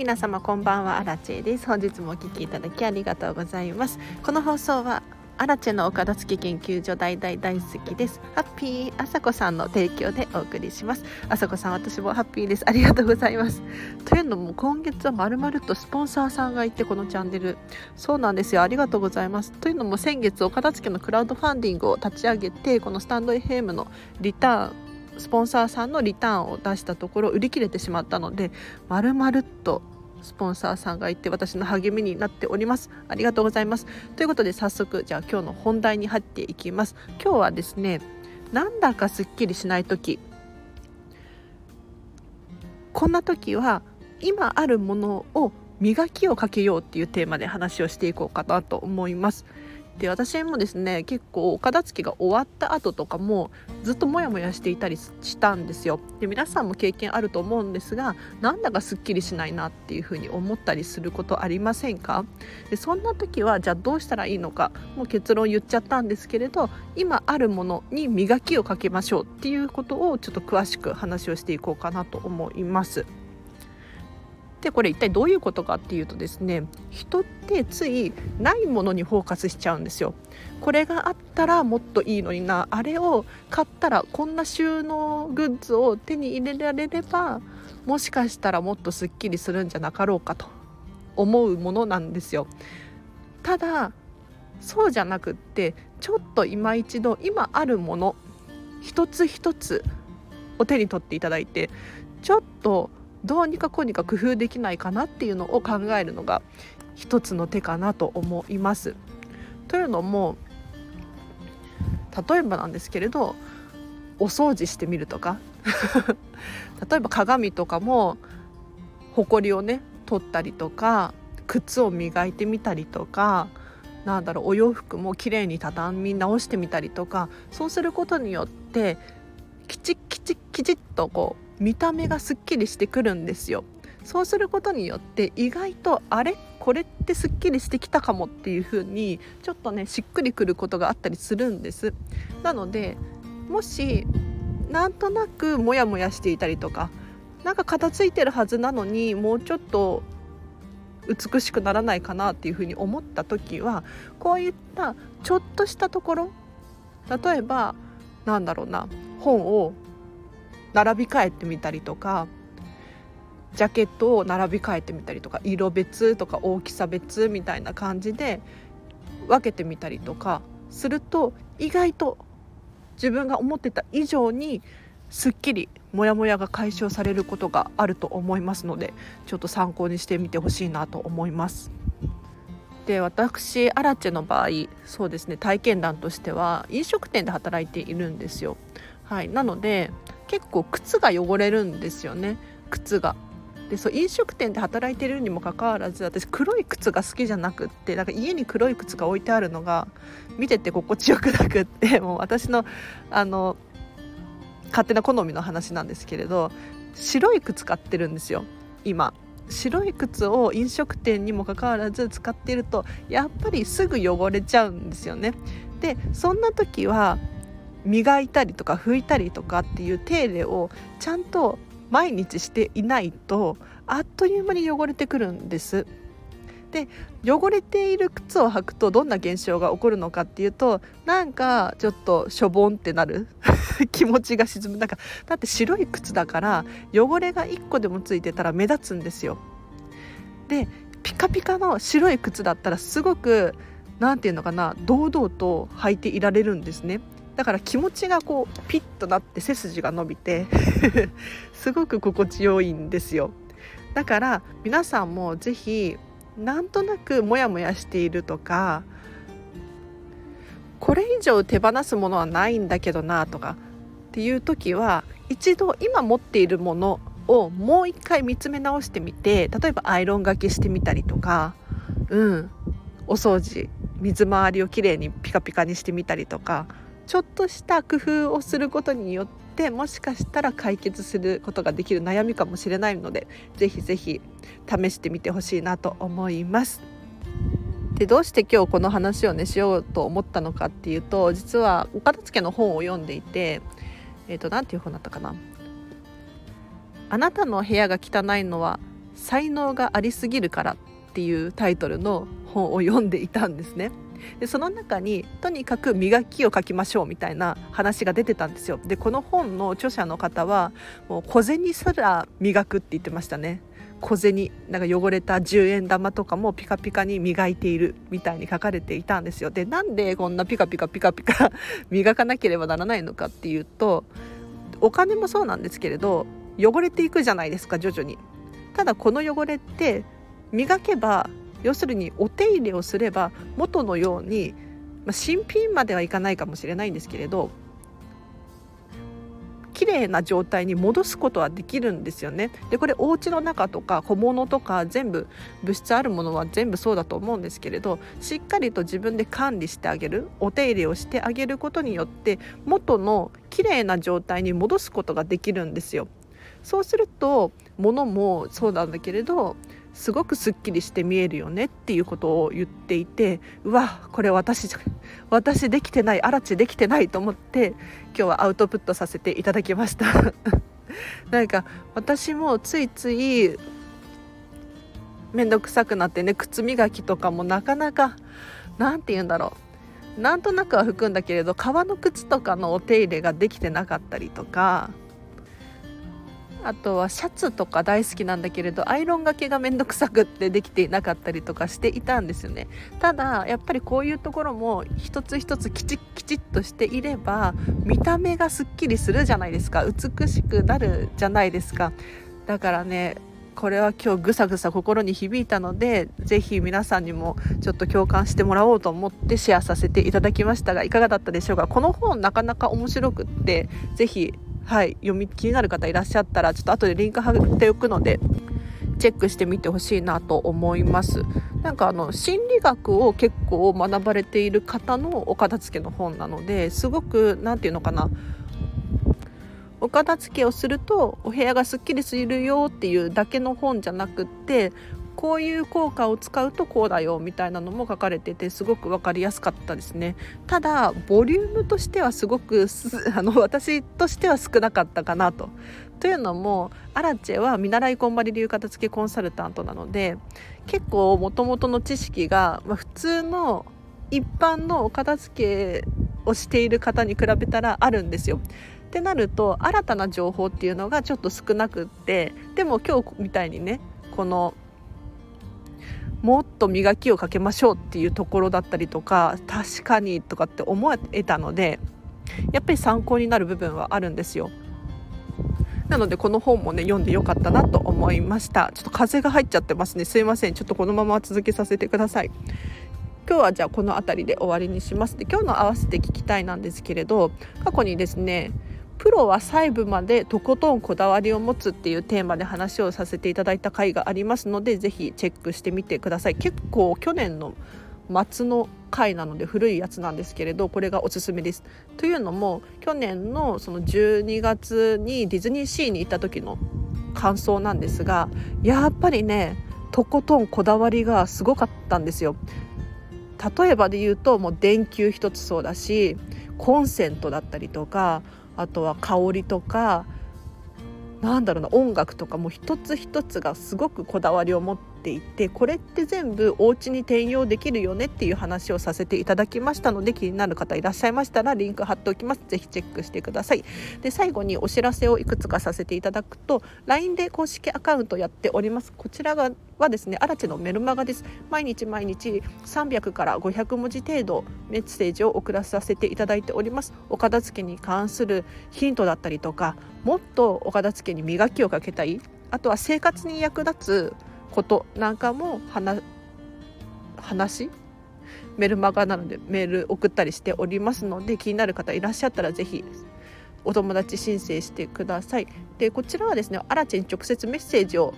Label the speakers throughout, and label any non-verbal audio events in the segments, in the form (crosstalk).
Speaker 1: 皆様こんばんはアラチェです。本日もお聞きいただきありがとうございます。この放送はアラチェの岡田付研究所大大大好きです。ハッピーあさこさんの提供でお送りします。あさこさん私もハッピーです。ありがとうございます。というのも今月はまるまるとスポンサーさんがいてこのチャンネル。そうなんですよ。ありがとうございます。というのも先月岡田付のクラウドファンディングを立ち上げてこのスタンド FM のリターンスポンサーさんのリターンを出したところ売り切れてしまったのでまるまるっとスポンサーさんがいて私の励みになっております。ありがとうございます。ということで早速じゃあ今日の本題に入っていきます。今日はですねなんだかすっきりしない時。こんな時は今あるものを磨きをかけようっていうテーマで話をしていこうかなと思います。で私もですね結構お片付けが終わった後とかもずっとモヤモヤしていたりしたんですよで皆さんも経験あると思うんですがなんだかすっきりしないなっていうふうに思ったりすることありませんか？でそんな時はじゃあどうしたらいいのかもう結論言っちゃったんですけれど今あるものに磨きをかけましょうっていうことをちょっと詳しく話をしていこうかなと思います。でこれ一体どういうことかっていうとですね人ってついないものにフォーカスしちゃうんですよ。これがあったらもっといいのになあれを買ったらこんな収納グッズを手に入れられればもしかしたらもっとすっきりするんじゃなかろうかと思うものなんですよ。ただそうじゃなくってちょっと今一度今あるもの一つ一つお手に取っていただいてちょっとどうにかこうにか工夫できないかなっていうのを考えるのが一つの手かなと思います。というのも例えばなんですけれどお掃除してみるとか (laughs) 例えば鏡とかもほこりをね取ったりとか靴を磨いてみたりとかなんだろうお洋服もきれいに畳み直してみたりとかそうすることによってきちきちきちっとこう見た目がすっきりしてくるんですよ。そうすることによって意外とあれ？これってすっきりしてきたかもっていう風にちょっとねしっくりくることがあったりするんです。なのでもしなんとなくモヤモヤしていたりとかなんか片付いてるはずなのにもうちょっと美しくならないかなっていうふうに思った時はこういったちょっとしたところ例えばなんだろうな本を並び替えてみたりとかジャケットを並び替えてみたりとか色別とか大きさ別みたいな感じで分けてみたりとかすると意外と自分が思ってた以上にすっきりモヤモヤが解消されることがあると思いますのでちょっと参考にしてみてほしいなと思います。で私アラチェの場合そうですね体験談としては飲食店で働いているんですよ。はい、なので結構靴が汚れるんですよね靴が。でそう飲食店で働いてるにもかかわらず私黒い靴が好きじゃなくってなんか家に黒い靴が置いてあるのが見てて心地よくなくってもう私のあの勝手な好みの話なんですけれど白い靴買ってるんですよ今。白い靴を飲食店にもかかわらず使っているとやっぱりすぐ汚れちゃうんですよね。でそんな時は磨いたりとか拭いたりとかっていう手入れをちゃんと毎日していないとあっという間に汚れてくるんです。で汚れている靴を履くとどんな現象が起こるのかっていうとなんかちょっとしょぼんってなる (laughs) 気持ちが沈むなんかだって白い靴だから汚れが1個でもついてたら目立つんですよ。でピカピカの白い靴だったらすごく何て言うのかな堂々と履いていられるんですね。だから気持ちがこうピッとなって背筋が伸びて (laughs) すごく心地よいんですよ。だから皆さんも是非なんとなくモヤモヤしているとかこれ以上手放すものはないんだけどなとかっていう時は一度今持っているものをもう一回見つめ直してみて例えばアイロンがけしてみたりとかうんお掃除水回りをきれいにピカピカにしてみたりとかちょっとした工夫をすることによってもしかしたら解決することができる悩みかもしれないのでぜひぜひ試してみてほしいなと思います。でどうして今日この話をねしようと思ったのかっていうと実はお片付けの本を読んでいてえっ、ー、と何ていう本だったかなあなたの部屋が汚いのは才能がありすぎるからっていうタイトルの本を読んでいたんですね。でその中にとにかく磨きを書きましょうみたいな話が出てたんですよ。でこの本の著者の方はもう小銭すら磨くって言ってましたね。小銭なんか汚れた10円玉とかもピカピカに磨いているみたいに書かれていたんですよ。でなんでこんなピカピカピカピカ (laughs) 磨かなければならないのかっていうとお金もそうなんですけれど汚れていくじゃないですか徐々に。ただこの汚れって磨けば要するにお手入れをすれば元のように、まあ、新品まではいかないかもしれないんですけれど綺麗な状態に戻すことはできるんですよね。でこれお家の中とか小物とか全部物質あるものは全部そうだと思うんですけれどしっかりと自分で管理してあげるお手入れをしてあげることによって元の綺麗な状態に戻すことができるんですよ。そうすると物もそうなんだけれどすごくすっきりして見えるよねっていうことを言っていてうわこれ私私できてないあらちできてないと思って今日はアウトプットさせていただきました。(laughs) なんか私もついつい面倒くさくなってね靴磨きとかもなかなか何て言うんだろう。なんとなくは拭くんだけれど革の靴とかのお手入れができてなかったりとかあとはシャツとか大好きなんだけれどアイロンがけがめんどくさくってできていなかったりとかしていたんですよね。ただやっぱりこういうところも一つ一つきちきちっとしていれば見た目がすっきりするじゃないですか。美しくなるじゃないですか。だからねこれは今日ぐさぐさ心に響いたのでぜひ皆さんにもちょっと共感してもらおうと思ってシェアさせていただきましたがいかがだったでしょうか。この本なかなか面白くってぜひはい。読み気になる方いらっしゃったらちょっと後でリンク貼っておくのでチェックしてみてほしいなと思います。なんかあの心理学を結構学ばれている方のお片付けの本なのですごく何て言うのかな。お片付けをするとお部屋がすっきりするよっていうだけの本じゃなくってこういう効果を使うとこうだよみたいなのも書かれててすごく分かりやすかったですねただボリュームとしてはすごく (laughs) あの私としては少なかったかなと。というのもアラチェは見習いこんまり流片付けコンサルタントなので結構もともとの知識が、まあ、普通の一般のお片付けをしている方に比べたらあるんですよ。ってなると新たな情報っていうのがちょっと少なくってでも今日みたいにねこのもっと磨きをかけましょうっていうところだったりとか確かにとかって思えたのでやっぱり参考になる部分はあるんですよ。なのでこの本もね読んでよかったなと思いました。ちょっと風が入っちゃってますね。すいません。ちょっとこのまま続けさせてください。今日はじゃあこの辺りで終わりにします。で今日の合わせて聞きたいなんですけれど過去にですねプロは細部までとことんこだわりを持つっていうテーマで話をさせていただいた回がありますのでぜひチェックしてみてください結構去年の末の回なので古いやつなんですけれどこれがおすすめです。というのも去年のその12月にディズニーシーに行った時の感想なんですがやっぱりねとことんこだわりがすごかったんですよ。例えばで言うともう電球一つそうだしコンセントだったりとかあとは香りとかなんだろうな音楽とかも一つ一つがすごくこだわりを持っていてこれって全部お家に転用できるよねっていう話をさせていただきましたので気になる方いらっしゃいましたらリンク貼っておきますぜひチェックしてくださいで最後にお知らせをいくつかさせていただくと LINE で公式アカウントやっておりますこちらがはですね、アラチのメルマガです。毎日毎日300から500文字程度メッセージを送らさせていただいております。お片付けに関するヒントだったりとか、もっとお片付けに磨きをかけたい、あとは生活に役立つことなんかも話話メルマガなのでメール送ったりしておりますので気になる方いらっしゃったらぜひお友達申請してください。でこちらはですねアラチに直接メッセージを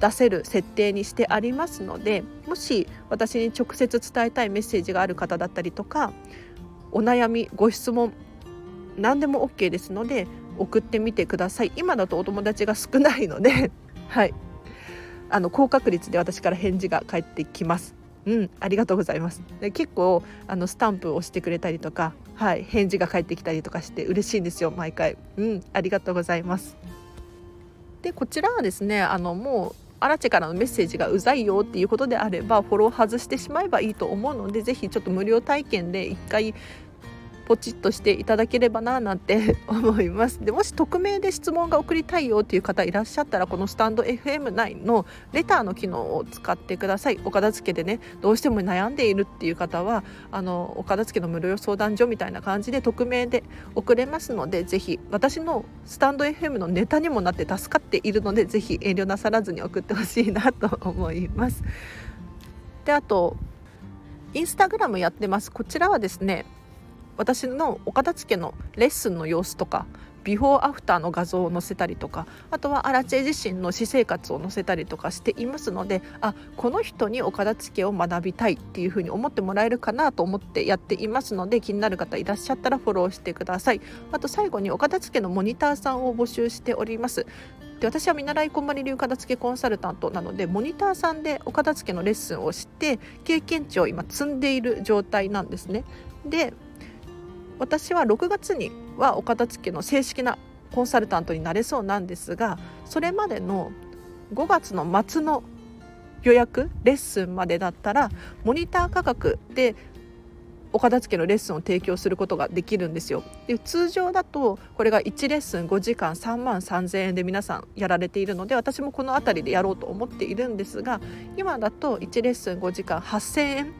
Speaker 1: 出せる設定にしてありますのでもし私に直接伝えたいメッセージがある方だったりとかお悩みご質問何でも OK ですので送ってみてください今だとお友達が少ないので (laughs) はいあの高確率で私から返事が返ってきますうん、ありがとうございます。で結構あのスタンプを押してくれたりとか、はい、返事が返ってきたりとかして嬉しいんですよ毎回。うん、ありがとうございます。でこちらはですねあのもうアラチェからのメッセージがうざいよっていうことであればフォロー外してしまえばいいと思うのでぜひちょっと無料体験で1回ポチッとしていただければななんて (laughs) 思います。でもし匿名で質問が送りたいよっていう方いらっしゃったらこのスタンド FM 内のレターの機能を使ってください。お片付けでねどうしても悩んでいるっていう方はあのお片付けの無料相談所みたいな感じで匿名で送れますのでぜひ私のスタンド FM のネタにもなって助かっているのでぜひ遠慮なさらずに送ってほしいなと思います。であとインスタグラムやってます。こちらはですね私のお片付けのレッスンの様子とかビフォーアフターの画像を載せたりとかあとはアラチェ自身の私生活を載せたりとかしていますのであこの人にお片付けを学びたいっていうふうに思ってもらえるかなと思ってやっていますので気になる方いらっしゃったらフォローしてください。あと最後にお片付けのモニターさんを募集しております。で私は見習いこんまり流片付けコンサルタントなのでモニターさんでお片付けのレッスンをして経験値を今積んでいる状態なんですね。で私は6月にはお片付けの正式なコンサルタントになれそうなんですがそれまでの5月の末の予約レッスンまでだったらモニター価格でお片付けのレッスンを提供することができるんですよ。で通常だとこれが1レッスン5時間3万3000円で皆さんやられているので私もこの辺りでやろうと思っているんですが今だと1レッスン5時間8000円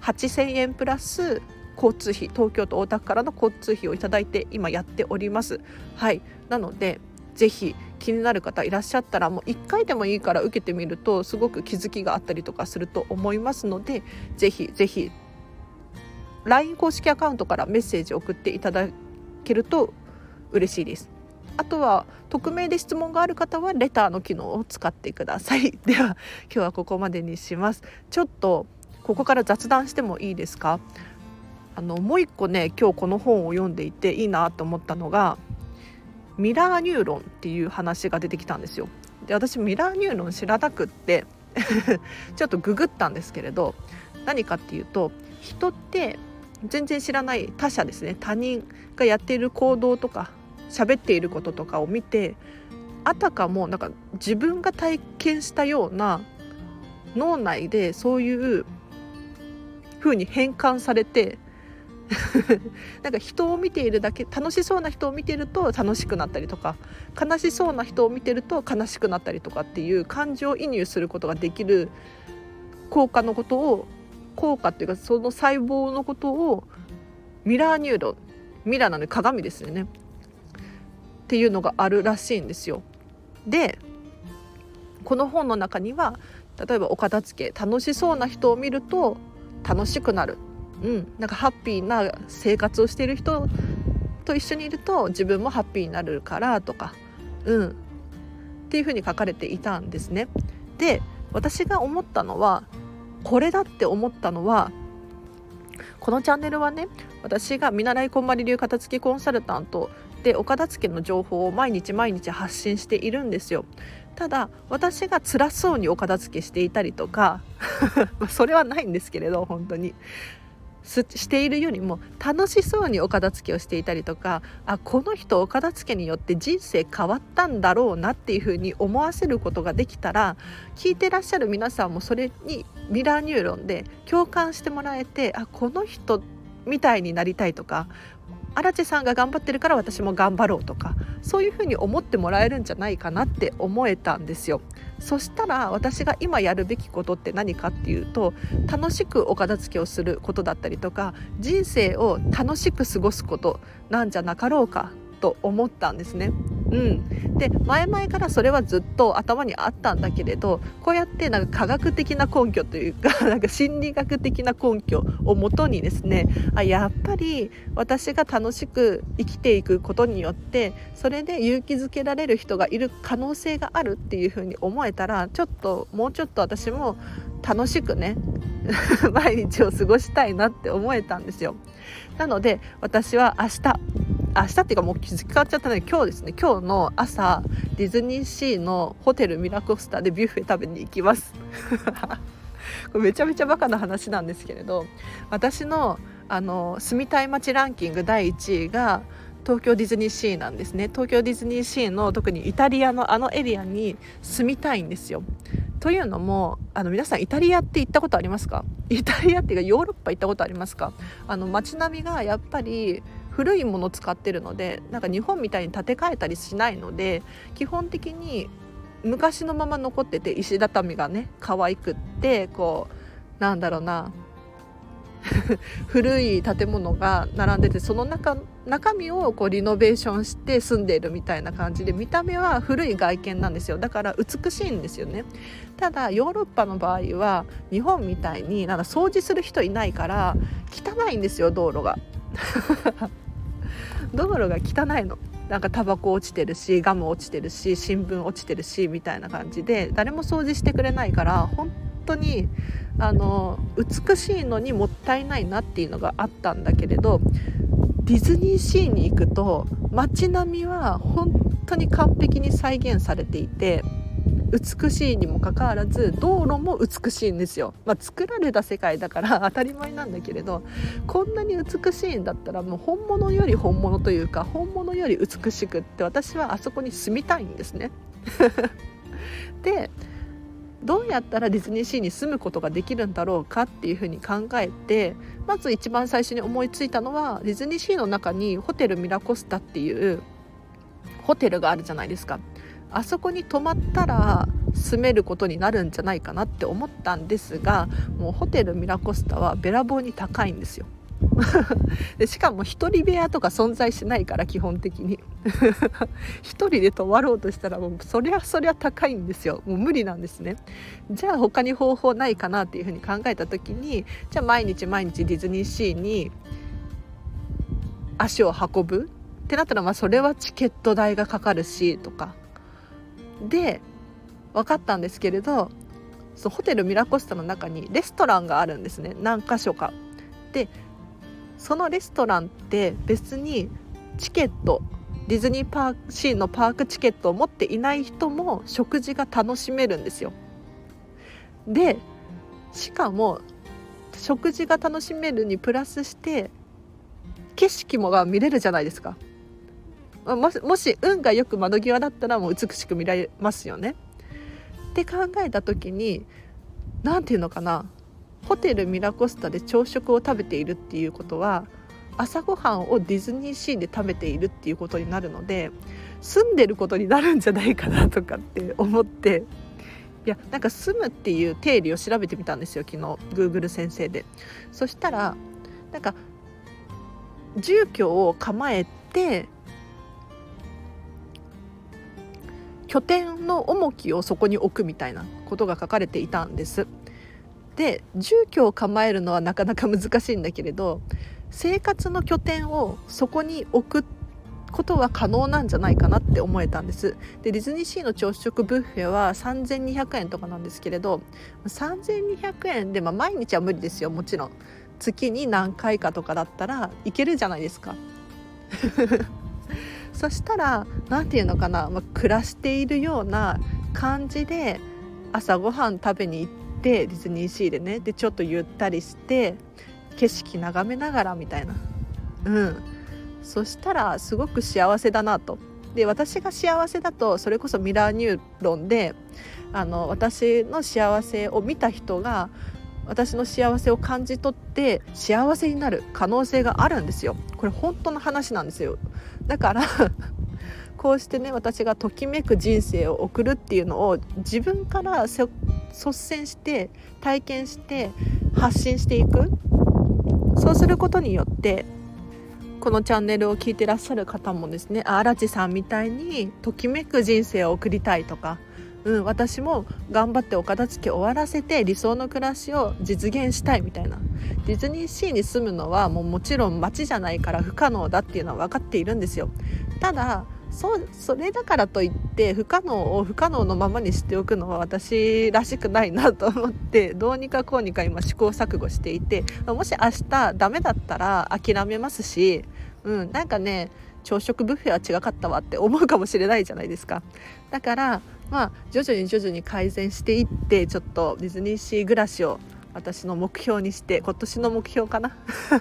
Speaker 1: 8000円プラス交通費東京と大田区からの交通費をいただいて今やっております。はい。なのでぜひ気になる方いらっしゃったらもう1回でもいいから受けてみるとすごく気づきがあったりとかすると思いますのでぜひぜひ LINE 公式アカウントからメッセージを送っていただけると嬉しいです。あとは匿名で質問がある方はレターの機能を使ってください。(laughs) では今日はここまでにします。ちょっとここから雑談してもいいですか？あのもう一個ね今日この本を読んでいていいなと思ったのがミラーニューロンっていう話が出てきたんですよ。で私ミラーニューロン知らなくって (laughs) ちょっとググったんですけれど何かっていうと人って全然知らない他者ですね他人がやっている行動とか喋っていることとかを見てあたかもなんか自分が体験したような脳内でそういう風に変換されてなんか人を見ているだけ楽しそうな人を見ていると楽しくなったりとか悲しそうな人を見てると悲しくなったりとかっていう感情移入することができる効果のことを効果っていうかその細胞のことをミラーニューロンミラーなので鏡ですよねっていうのがあるらしいんですよ。でこの本の中には例えばお片付け楽しそうな人を見ると楽しくなるうん、なんかハッピーな生活をしている人と一緒にいると自分もハッピーになるからとか、うん、っていうふうに書かれていたんですね。で私が思ったのはこれだって思ったのはこのチャンネルはね私が見習いこんまり流片付きコンサルタントでお片付けの情報を毎日毎日発信しているんですよ。ただ私が辛そうにお片付けしていたりとか (laughs) それはないんですけれど本当にしているよりも楽しそうにお片付けをしていたりとかあこの人お片付けによって人生変わったんだろうなっていうふうに思わせることができたら聞いてらっしゃる皆さんもそれにミラーニューロンで共感してもらえてあこの人みたいになりたいとか荒地さんが頑張ってるから私も頑張ろうとかそういうふうに思ってもらえるんじゃないかなって思えたんですよ。そしたら私が今やるべきことって何かっていうと楽しくお片付けをすることだったりとか人生を楽しく過ごすことなんじゃなかろうかと思ったんですね。うん、で前々からそれはずっと頭にあったんだけれどこうやってなんか科学的な根拠というか (laughs) なんか心理学的な根拠をもとにですねあやっぱり私が楽しく生きていくことによってそれで勇気づけられる人がいる可能性があるっていうふうに思えたらちょっともうちょっと私も楽しくね (laughs) 毎日を過ごしたいなって思えたんですよ。なので私は明日明日っていうかもう気づかっちゃったので今日ですね。今日の朝ディズニーシーのホテルミラコスタでビュッフェ食べに行きます。(laughs) これめちゃめちゃバカな話なんですけれど私のあの住みたい街ランキング第1位が東京ディズニーシーなんですね。東京ディズニーシーの特にイタリアのあのエリアに住みたいんですよ。というのもあの皆さんイタリアって行ったことありますか？イタリアっていうかヨーロッパ行ったことありますか？あの街並みがやっぱり古いもの使ってるのでなんか日本みたいに建て替えたりしないので基本的に昔のまま残ってて石畳がね可愛くってこうなんだろうな (laughs) 古い建物が並んでてその中中身をこうリノベーションして住んでいるみたいな感じで見た目は古い外見なんですよ。だから美しいんですよね。ただヨーロッパの場合は日本みたいになんか掃除する人いないから汚いんですよ道路が。(laughs) 道路が汚いの。なんかタバコ落ちてるしガム落ちてるし新聞落ちてるしみたいな感じで誰も掃除してくれないから本当にあの美しいのにもったいないなっていうのがあったんだけれどディズニーシーに行くと街並みは本当に完璧に再現されていて美しいにもかかわらず道路も美しいんですよ、まあ、作られた世界だから (laughs) 当たり前なんだけれどこんなに美しいんだったらもう本物より本物というか本物より美しくって私はあそこに住みたいんですね。(laughs) でどうやったらディズニーシーに住むことができるんだろうかっていうふうに考えてまず一番最初に思いついたのはディズニーシーの中にホテルミラコスタっていうホテルがあるじゃないですか。あそこに泊まったら住めることになるんじゃないかなって思ったんですがもうホテルミラコスタはべらぼうに高いんですよ。(laughs) でしかも1人部屋とか存在しないから基本的に。(laughs) 1人で泊まろうとしたらもうそりゃそりゃ高いんですよ。もう無理なんですね。じゃあ他に方法ないかなっていうふうに考えた時にじゃあ毎日毎日ディズニーシーに足を運ぶ？ってなったらまあそれはチケット代がかかるしとか。で分かったんですけれどそホテルミラコスタの中にレストランがあるんですね何箇所か。でそのレストランって別にチケットディズニーパークシーのパークチケットを持っていない人も食事が楽しめるんですよ。でしかも食事が楽しめるにプラスして景色もが見れるじゃないですか。もしもし運がよく窓際だったらもう美しく見られますよね。って考えた時に何て言うのかなホテルミラコスタで朝食を食べているっていうことは朝ごはんをディズニーシーで食べているっていうことになるので住んでることになるんじゃないかなとかって思っていやなんか住むっていう定理を調べてみたんですよ昨日 Google 先生で。そしたらなんか住居を構えて拠点の重きをそこに置くみたいなことが書かれていたんです。で住居を構えるのはなかなか難しいんだけれど生活の拠点をそこに置くことは可能なんじゃないかなって思えたんです。でディズニーシーの朝食ブッフェは3200円とかなんですけれど3200円で、まあ、毎日は無理ですよ。もちろん。月に何回かとかだったらいけるじゃないですか。そしたら何て言うのかな、まあ、暮らしているような感じで朝ごはん食べに行ってディズニーシーでねでちょっとゆったりして景色眺めながらみたいな。うん。そしたらすごく幸せだなと。で私が幸せだとそれこそミラーニューロンであの私の幸せを見た人が私の幸せを感じ取って幸せになる可能性があるんですよ。これ本当の話なんですよ。だから (laughs) こうしてね私がときめく人生を送るっていうのを自分から率先して体験して発信していく。そうすることによってこのチャンネルを聞いてらっしゃる方もですねあらちさんみたいにときめく人生を送りたいとかうん、私も頑張ってお片付け終わらせて理想の暮らしを実現したいみたいな。ディズニーシーに住むのはもうもちろん街じゃないから不可能だっていうのは分かっているんですよ。ただそそれだからといって不可能を不可能のままにしておくのは私らしくないなと思ってどうにかこうにか今試行錯誤していてもし明日ダメだったら諦めますし、うん、なんかね朝食ブッフェは違かったわって思うかもしれないじゃないですか。だからまあ徐々に徐々に改善していってちょっとディズニーシー暮らしを私の目標にして今年の目標かな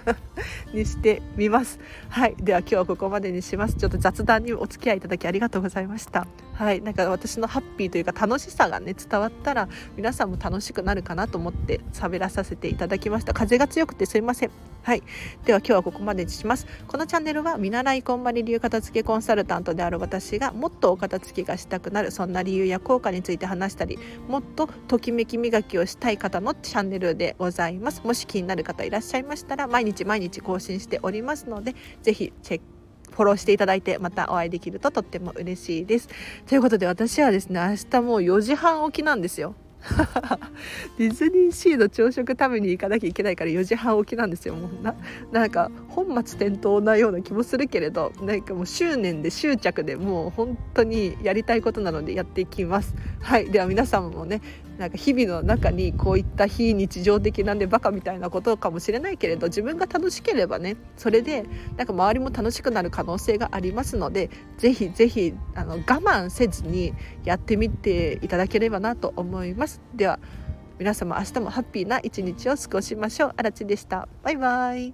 Speaker 1: (laughs) にしてみます。はい。では今日はここまでにします。ちょっと雑談にお付き合いいただきありがとうございました。はい。なんか私のハッピーというか楽しさがね伝わったら皆さんも楽しくなるかなと思って喋らさせていただきました。風が強くてすいません。はい。では今日はここまでにします。このチャンネルは見習いこんまり流片付けコンサルタントである私がもっとお片付けがしたくなるそんな理由や効果について話したり、もっとときめき磨きをしたい方のチャンネルでございます。もし気になる方いらっしゃいましたら毎日毎日更新しておりますので、ぜひチェックフォローしていただいてまたお会いできるととっても嬉しいです。ということで私はですね明日もう4時半起きなんですよ。(laughs) ディズニーシーの朝食食べに行かなきゃいけないから4時半起きなんですよ。もうななんか本末転倒なような気もするけれどなんかもう執念で執着でもう本当にやりたいことなのでやっていきます。はい。では皆さんもねなんか日々の中にこういった非日常的なんでバカみたいなことかもしれないけれど自分が楽しければねそれでなんか周りも楽しくなる可能性がありますのでぜひぜひあの我慢せずにやってみていただければなと思います。では皆様明日もハッピーな一日を過ごしましょう。あらちでした。バイバイ。